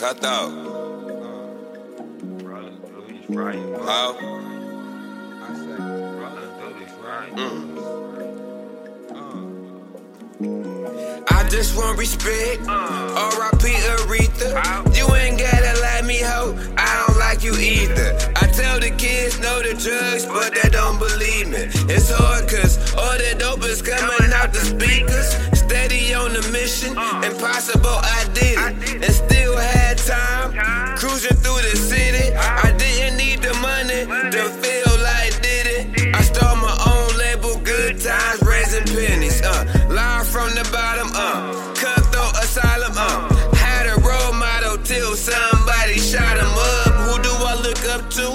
cut out. How? Right. I just want respect. R.I.P. Aretha. You ain't gotta like me, ho. I don't like you either. I tell the kids no the drugs, but they don't believe me. It's hard cause all the dope is coming out the speakers. Steady on the mission. Impossible, I shot him up. Who do I look up to?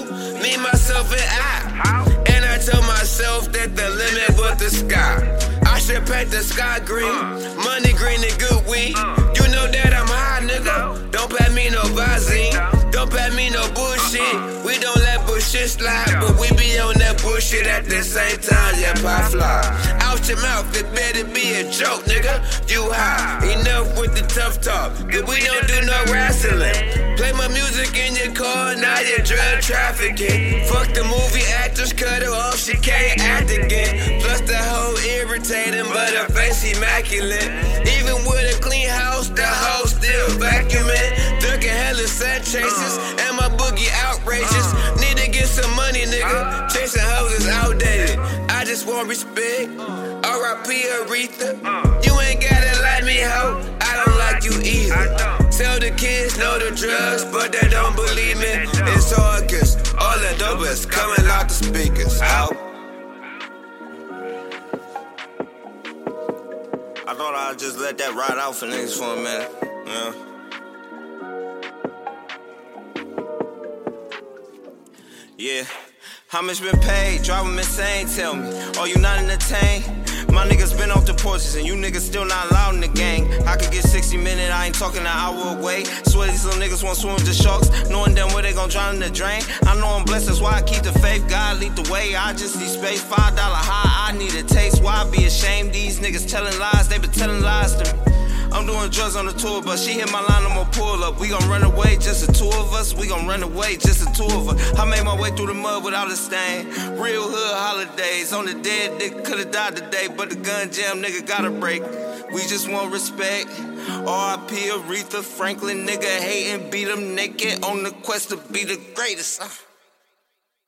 Me, myself, and I. And I tell myself that the limit was the sky. I should paint the sky green, money green and good weed. You know that I'm high, nigga. Don't pay me no Visine. Don't pay me no bullshit. We don't let bullshit slide, but we be on that bullshit at the same time. Yeah, pie fly. Out your mouth, it better be a joke, nigga. You high. Enough with the tough talk. Cause we don't do no wrestling. My music in your car, now you're drug trafficking. Fuck the movie actors, cut her off, she can't act again. Plus the hoe irritating, but her face immaculate. Even with a clean house, the hoe still vacuuming. Ducking hella sun chases, and my boogie outrageous. Need to get some money, nigga. Chasing hoes is outdated. I just want respect. R.I.P. Aretha. The kids know the drugs, but they don't believe me. It's cause all the dope is coming out the speakers. Out. I thought I'd just let that ride out for niggas for a minute. Yeah. Yeah. How much been paid? Drive 'em insane, tell me. Are you not entertained? My niggas been off the porches and you niggas still not allowed in the gang. I could get 60 minutes, I ain't talking an hour away. Swear these little niggas want swim with the sharks, knowing them where they gon' drown in the drain. I know I'm blessed, that's why I keep the faith. God lead the way, I just need space. Five dollar high, I need a taste. Why be ashamed? These niggas telling lies, they been telling lies to me. I'm doing drugs on the tour, but she hit my line, I'ma pull up. We gon' run away, just the two of us. We gon' run away, just the two of us. I made my way through the mud without a stain. Real hood holidays. On the dead nigga could've died today, but the gun jam nigga gotta break. We just want respect. R.I.P. Aretha Franklin, nigga hating, beat him naked on the quest to be the greatest. Uh.